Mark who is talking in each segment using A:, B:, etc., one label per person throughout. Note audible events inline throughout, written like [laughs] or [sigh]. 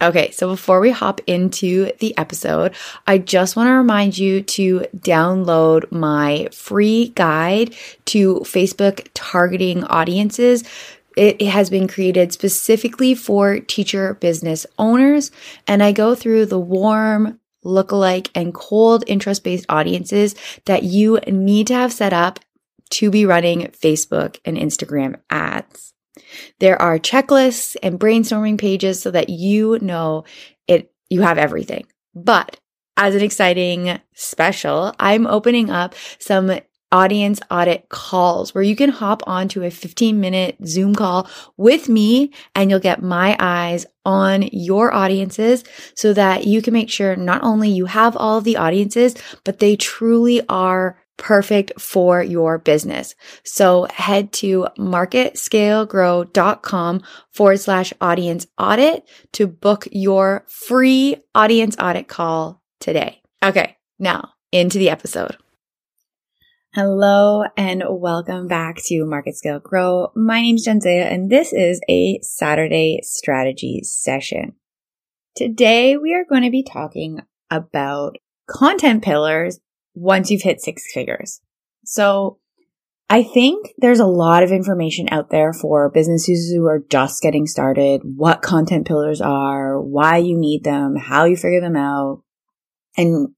A: Okay, so before we hop into the episode, I just want to remind you to download my free guide to Facebook targeting audiences. It has been created specifically for teacher business owners, and I go through the warm, lookalike, and cold interest based audiences that you need to have set up to be running Facebook and Instagram ads. There are checklists and brainstorming pages so that you know it, you have everything. But as an exciting special, I'm opening up some audience audit calls where you can hop onto a 15 minute Zoom call with me and you'll get my eyes on your audiences so that you can make sure not only you have all of the audiences, but they truly are perfect for your business. So head to marketscalegrow.com forward slash audience audit to book your free audience audit call today. Okay. Now into the episode. Hello and welcome back to Market Scale Grow. My name is Jenzea and this is a Saturday strategy session. Today we are going to be talking about content pillars once you've hit six figures. So I think there's a lot of information out there for businesses who are just getting started, what content pillars are, why you need them, how you figure them out. And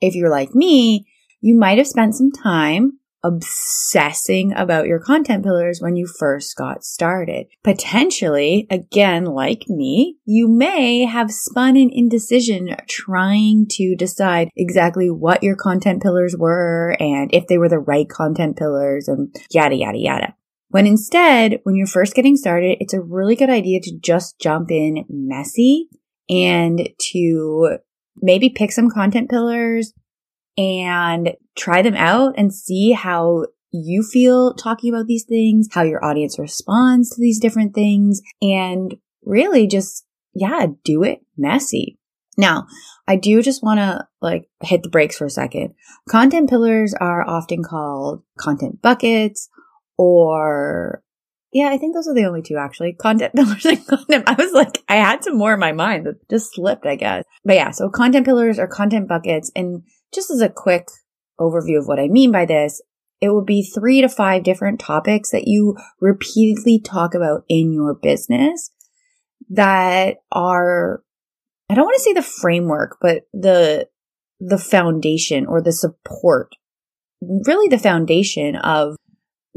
A: if you're like me, you might have spent some time obsessing about your content pillars when you first got started. Potentially, again, like me, you may have spun in indecision trying to decide exactly what your content pillars were and if they were the right content pillars and yada, yada, yada. When instead, when you're first getting started, it's a really good idea to just jump in messy and to maybe pick some content pillars, and try them out and see how you feel talking about these things, how your audience responds to these different things, and really just, yeah, do it messy. Now, I do just want to like hit the brakes for a second. Content pillars are often called content buckets or yeah, I think those are the only two actually. Content [laughs] pillars and content. I was like, I had some more in my mind that just slipped, I guess. But yeah, so content pillars are content buckets. And just as a quick overview of what I mean by this, it will be three to five different topics that you repeatedly talk about in your business that are, I don't want to say the framework, but the, the foundation or the support, really the foundation of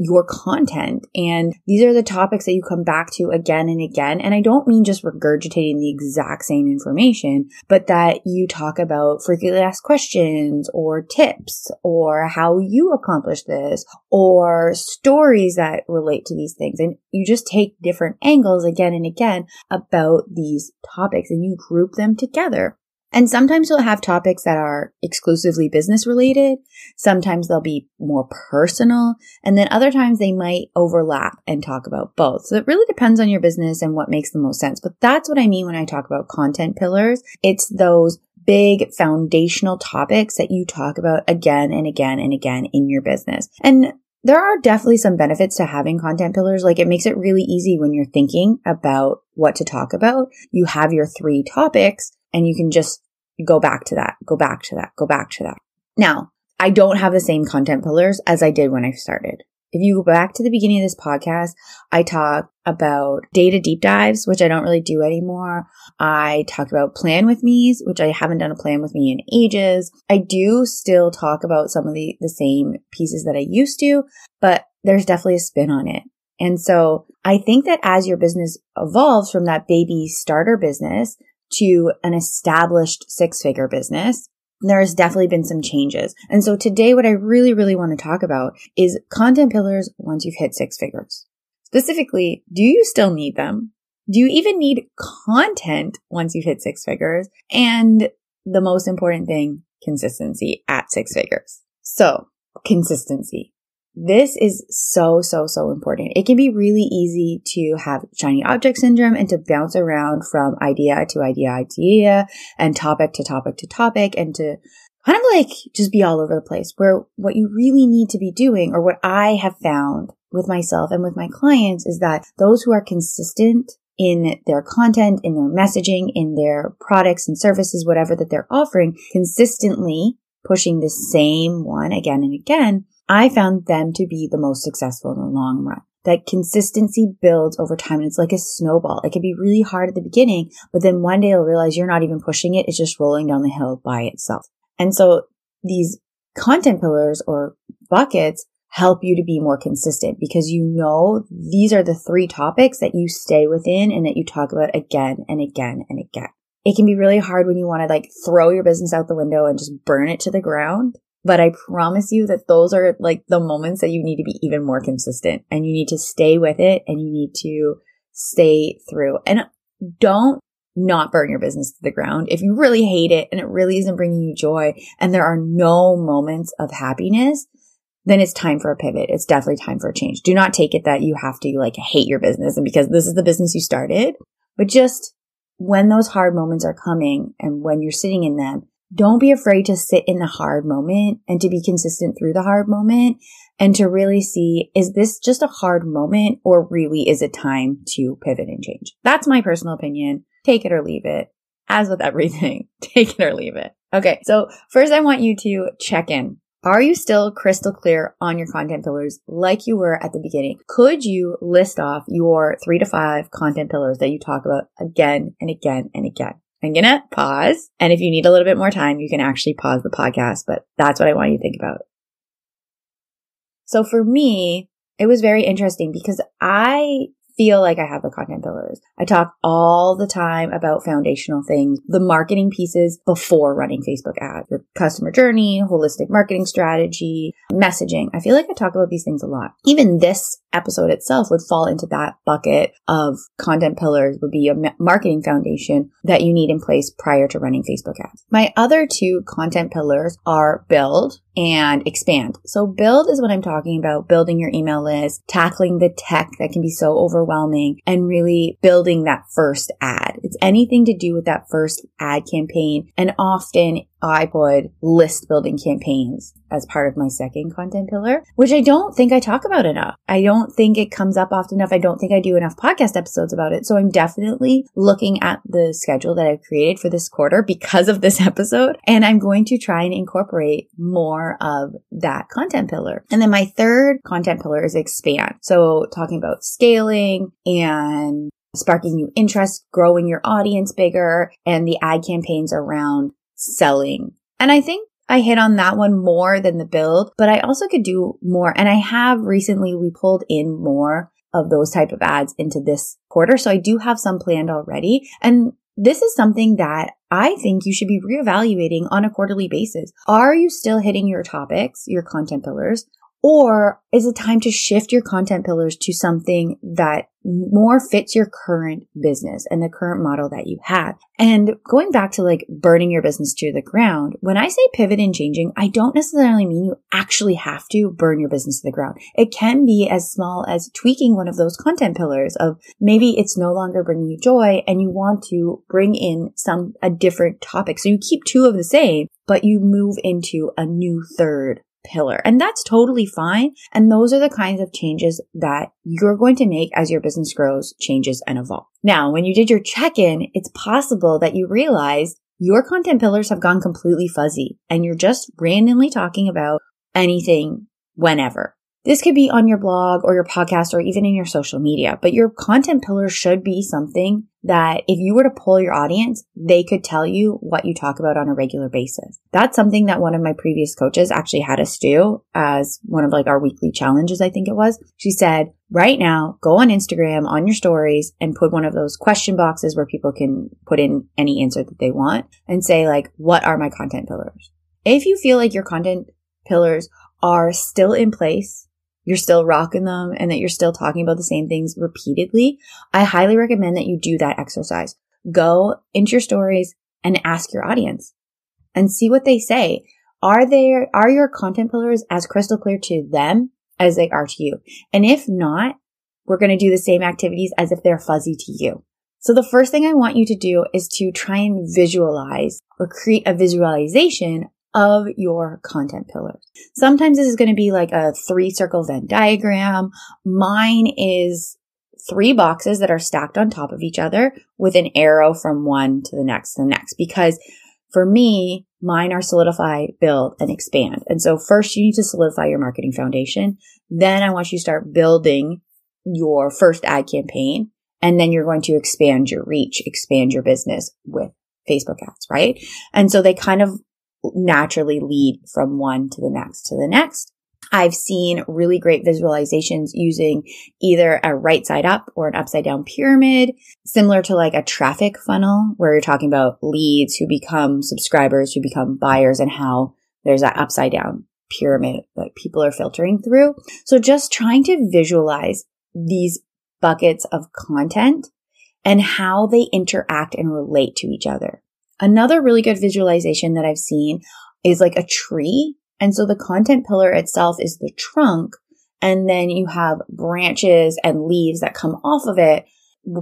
A: your content. And these are the topics that you come back to again and again. And I don't mean just regurgitating the exact same information, but that you talk about frequently asked questions or tips or how you accomplish this or stories that relate to these things. And you just take different angles again and again about these topics and you group them together. And sometimes you'll have topics that are exclusively business related. Sometimes they'll be more personal. And then other times they might overlap and talk about both. So it really depends on your business and what makes the most sense. But that's what I mean when I talk about content pillars. It's those big foundational topics that you talk about again and again and again in your business. And there are definitely some benefits to having content pillars. Like it makes it really easy when you're thinking about what to talk about. You have your three topics and you can just go back to that, go back to that, go back to that. Now, I don't have the same content pillars as I did when I started. If you go back to the beginning of this podcast, I talk about data deep dives, which I don't really do anymore. I talk about plan with me's, which I haven't done a plan with me in ages. I do still talk about some of the, the same pieces that I used to, but there's definitely a spin on it. And so I think that as your business evolves from that baby starter business to an established six figure business, there has definitely been some changes. And so today, what I really, really want to talk about is content pillars once you've hit six figures. Specifically, do you still need them? Do you even need content once you've hit six figures? And the most important thing, consistency at six figures. So consistency. This is so, so, so important. It can be really easy to have shiny object syndrome and to bounce around from idea to idea, idea and topic to topic to topic and to kind of like just be all over the place where what you really need to be doing or what I have found with myself and with my clients is that those who are consistent in their content, in their messaging, in their products and services, whatever that they're offering, consistently pushing the same one again and again, I found them to be the most successful in the long run. That consistency builds over time and it's like a snowball. It can be really hard at the beginning, but then one day you'll realize you're not even pushing it. It's just rolling down the hill by itself. And so these content pillars or buckets help you to be more consistent because you know these are the three topics that you stay within and that you talk about again and again and again. It can be really hard when you want to like throw your business out the window and just burn it to the ground. But I promise you that those are like the moments that you need to be even more consistent and you need to stay with it and you need to stay through and don't not burn your business to the ground. If you really hate it and it really isn't bringing you joy and there are no moments of happiness, then it's time for a pivot. It's definitely time for a change. Do not take it that you have to like hate your business and because this is the business you started, but just when those hard moments are coming and when you're sitting in them, don't be afraid to sit in the hard moment and to be consistent through the hard moment and to really see, is this just a hard moment or really is it time to pivot and change? That's my personal opinion. Take it or leave it. As with everything, [laughs] take it or leave it. Okay. So first I want you to check in. Are you still crystal clear on your content pillars like you were at the beginning? Could you list off your three to five content pillars that you talk about again and again and again? I'm going to pause. And if you need a little bit more time, you can actually pause the podcast, but that's what I want you to think about. So for me, it was very interesting because I feel like I have the content pillars. I talk all the time about foundational things, the marketing pieces before running Facebook ads, your customer journey, holistic marketing strategy, messaging. I feel like I talk about these things a lot. Even this episode itself would fall into that bucket of content pillars would be a marketing foundation that you need in place prior to running Facebook ads. My other two content pillars are build and expand. So build is what I'm talking about, building your email list, tackling the tech that can be so overwhelming and really building that first ad. It's anything to do with that first ad campaign. And often I put list building campaigns as part of my second content pillar, which I don't think I talk about enough. I don't think it comes up often enough. I don't think I do enough podcast episodes about it. So I'm definitely looking at the schedule that I've created for this quarter because of this [laughs] episode. And I'm going to try and incorporate more of that content pillar. And then my third content pillar is expand. So talking about scaling and sparking new interest, growing your audience bigger, and the ad campaigns around selling. And I think I hit on that one more than the build, but I also could do more. And I have recently, we pulled in more of those type of ads into this quarter. So I do have some planned already. And this is something that I think you should be reevaluating on a quarterly basis. Are you still hitting your topics, your content pillars? Or is it time to shift your content pillars to something that more fits your current business and the current model that you have? And going back to like burning your business to the ground, when I say pivot and changing, I don't necessarily mean you actually have to burn your business to the ground. It can be as small as tweaking one of those content pillars of maybe it's no longer bringing you joy and you want to bring in some, a different topic. So you keep two of the same, but you move into a new third pillar. And that's totally fine. And those are the kinds of changes that you're going to make as your business grows, changes, and evolves. Now, when you did your check-in, it's possible that you realized your content pillars have gone completely fuzzy and you're just randomly talking about anything whenever. This could be on your blog or your podcast or even in your social media, but your content pillar should be something that if you were to pull your audience, they could tell you what you talk about on a regular basis. That's something that one of my previous coaches actually had us do as one of like our weekly challenges, I think it was. She said, right now, go on Instagram on your stories and put one of those question boxes where people can put in any answer that they want and say like, what are my content pillars? If you feel like your content pillars are still in place you're still rocking them and that you're still talking about the same things repeatedly, I highly recommend that you do that exercise. Go into your stories and ask your audience and see what they say. Are there, are your content pillars as crystal clear to them as they are to you? And if not, we're going to do the same activities as if they're fuzzy to you. So the first thing I want you to do is to try and visualize or create a visualization of your content pillars. Sometimes this is going to be like a three circle Venn diagram. Mine is three boxes that are stacked on top of each other with an arrow from one to the next to the next because for me, mine are solidify, build, and expand. And so first you need to solidify your marketing foundation. Then I want you to start building your first ad campaign. And then you're going to expand your reach, expand your business with Facebook ads, right? And so they kind of naturally lead from one to the next to the next. I've seen really great visualizations using either a right side up or an upside down pyramid, similar to like a traffic funnel where you're talking about leads who become subscribers, who become buyers and how there's that upside down pyramid that people are filtering through. So just trying to visualize these buckets of content and how they interact and relate to each other. Another really good visualization that I've seen is like a tree and so the content pillar itself is the trunk. And then you have branches and leaves that come off of it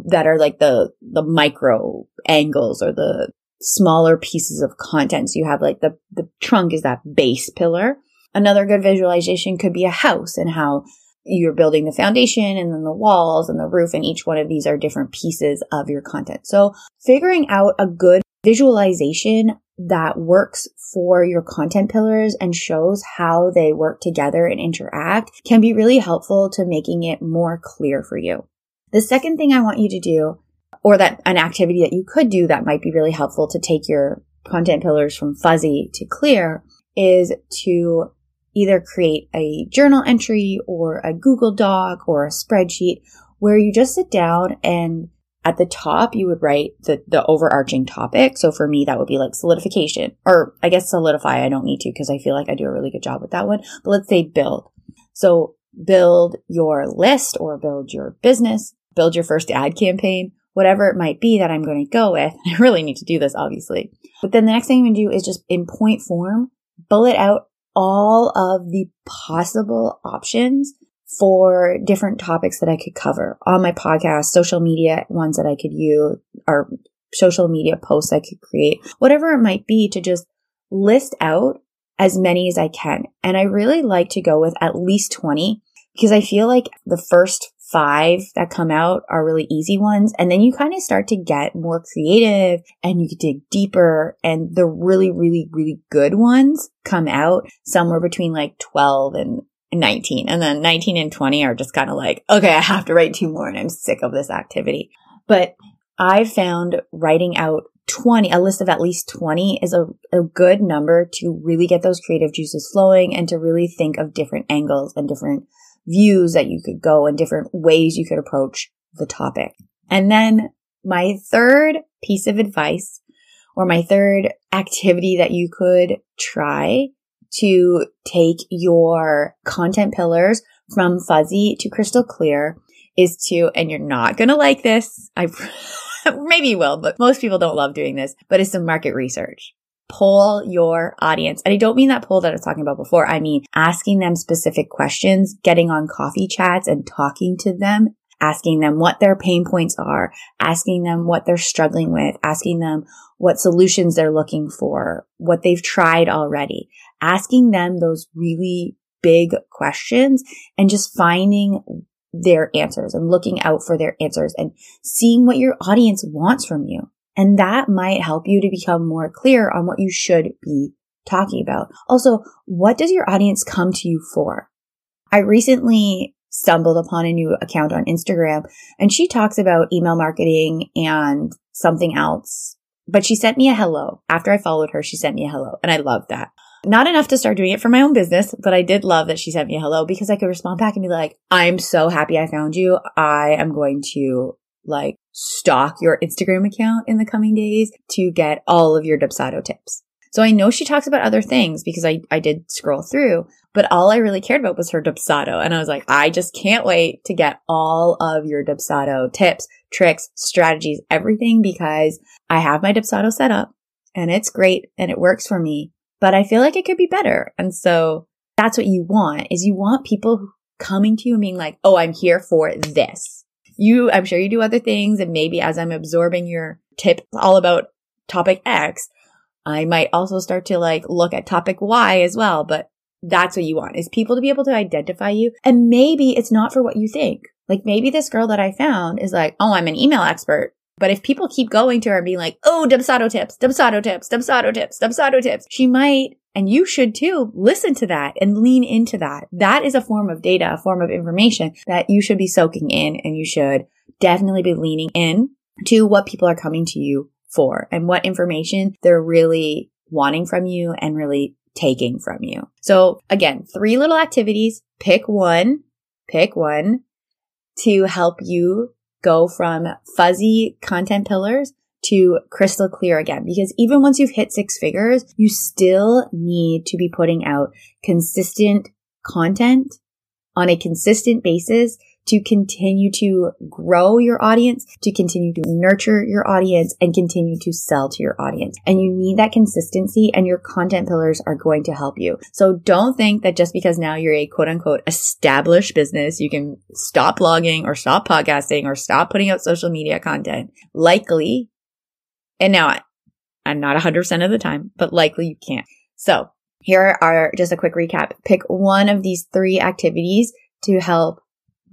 A: that are like the, the micro angles or the smaller pieces of content. So you have like the, the trunk is that base pillar. Another good visualization could be a house and how you're building the foundation and then the walls and the roof and each one of these are different pieces of your content. So figuring out a good visualization that works for your content pillars and shows how they work together and interact can be really helpful to making it more clear for you. The second thing I want you to do, or that an activity that you could do that might be really helpful to take your content pillars from fuzzy to clear is to either create a journal entry or a Google Doc or a spreadsheet where you just sit down and at the top, you would write the, the overarching topic. So for me, that would be like solidification or I guess solidify. I don't need to because I feel like I do a really good job with that one. But let's say build. So build your list or build your business, build your first ad campaign, whatever it might be that I'm going to go with. [laughs] I really need to do this, obviously. But then the next thing I'm going to do is just in point form, bullet out all of the possible options for different topics that I could cover on my podcast, social media ones that I could use, or social media posts I could create, whatever it might be to just list out as many as I can. And I really like to go with at least 20 because I feel like the first five that come out are really easy ones. And then you kind of start to get more creative and you dig deeper and the really, really, really good ones come out somewhere between like 12 and 19. And then 19 and 20 are just kind of like, okay, I have to write two more and I'm sick of this activity. But I found writing out 20, a list of at least 20 is a, a good number to really get those creative juices flowing and to really think of different angles and different views that you could go and different ways you could approach the topic. And then my third piece of advice or my third activity that you could try to take your content pillars from fuzzy to crystal clear is to, and you're not going to like this. I [laughs] maybe you will, but most people don't love doing this, but it's some market research. Poll your audience. And I don't mean that poll that I was talking about before. I mean asking them specific questions, getting on coffee chats and talking to them asking them what their pain points are, asking them what they're struggling with, asking them what solutions they're looking for, what they've tried already, asking them those really big questions and just finding their answers and looking out for their answers and seeing what your audience wants from you. And that might help you to become more clear on what you should be talking about. Also, what does your audience come to you for? I recently stumbled upon a new account on Instagram and she talks about email marketing and something else. But she sent me a hello. After I followed her, she sent me a hello and I love that. Not enough to start doing it for my own business, but I did love that she sent me a hello because I could respond back and be like, I'm so happy I found you. I am going to like stalk your Instagram account in the coming days to get all of your Dubsado tips. So I know she talks about other things because I, I did scroll through, but all I really cared about was her Dubsado. And I was like, I just can't wait to get all of your Dubsado tips, tricks, strategies, everything because I have my Dubsado set up and it's great and it works for me, but I feel like it could be better. And so that's what you want is you want people coming to you and being like, Oh, I'm here for this. You, I'm sure you do other things. And maybe as I'm absorbing your tip all about topic X, I might also start to like look at topic Y as well. But that's what you want is people to be able to identify you. And maybe it's not for what you think. Like maybe this girl that I found is like, Oh, I'm an email expert. But if people keep going to her and being like, oh, Dubsado tips, Dubsado tips, Dubsado tips, Dubsado tips, she might, and you should too, listen to that and lean into that. That is a form of data, a form of information that you should be soaking in and you should definitely be leaning in to what people are coming to you for and what information they're really wanting from you and really taking from you. So again, three little activities. Pick one, pick one to help you go from fuzzy content pillars to crystal clear again. Because even once you've hit six figures, you still need to be putting out consistent content on a consistent basis to continue to grow your audience, to continue to nurture your audience and continue to sell to your audience. And you need that consistency and your content pillars are going to help you. So don't think that just because now you're a quote unquote established business, you can stop blogging or stop podcasting or stop putting out social media content. Likely, and now I'm not 100% of the time, but likely you can't. So here are just a quick recap. Pick one of these three activities to help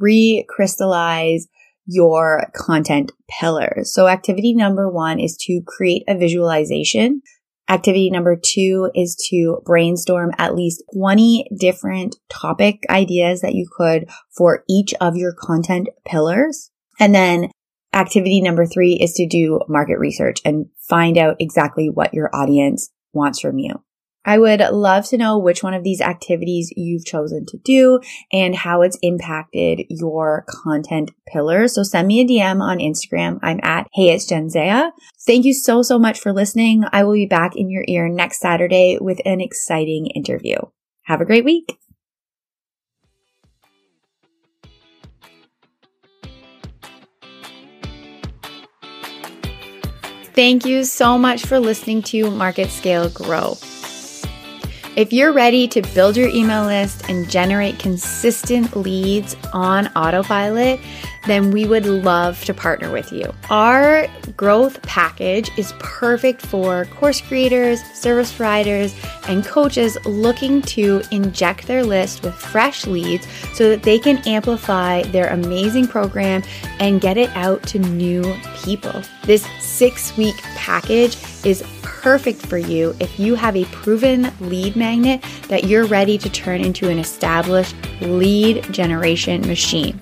A: recrystallize your content pillars. So activity number one is to create a visualization. Activity number two is to brainstorm at least 20 different topic ideas that you could for each of your content pillars. And then activity number three is to do market research and find out exactly what your audience wants from you. I would love to know which one of these activities you've chosen to do and how it's impacted your content pillars. So send me a DM on Instagram. I'm at Hey It's Jenzea. Thank you so, so much for listening. I will be back in your ear next Saturday with an exciting interview. Have a great week. Thank you so much for listening to Market Scale Grow. If you're ready to build your email list and generate consistent leads on autopilot, then we would love to partner with you. Our growth package is perfect for course creators, service providers, and coaches looking to inject their list with fresh leads so that they can amplify their amazing program and get it out to new people. This six week package is perfect for you if you have a proven lead magnet that you're ready to turn into an established lead generation machine.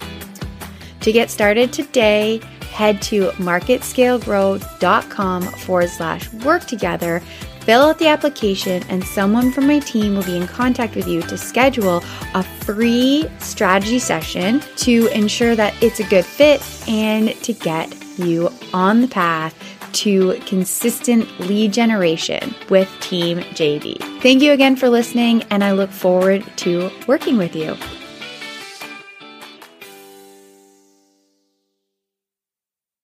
A: To get started today, head to marketscalegrow.com forward slash work together, fill out the application, and someone from my team will be in contact with you to schedule a free strategy session to ensure that it's a good fit and to get you on the path to consistent lead generation with Team JD. Thank you again for listening, and I look forward to working with you.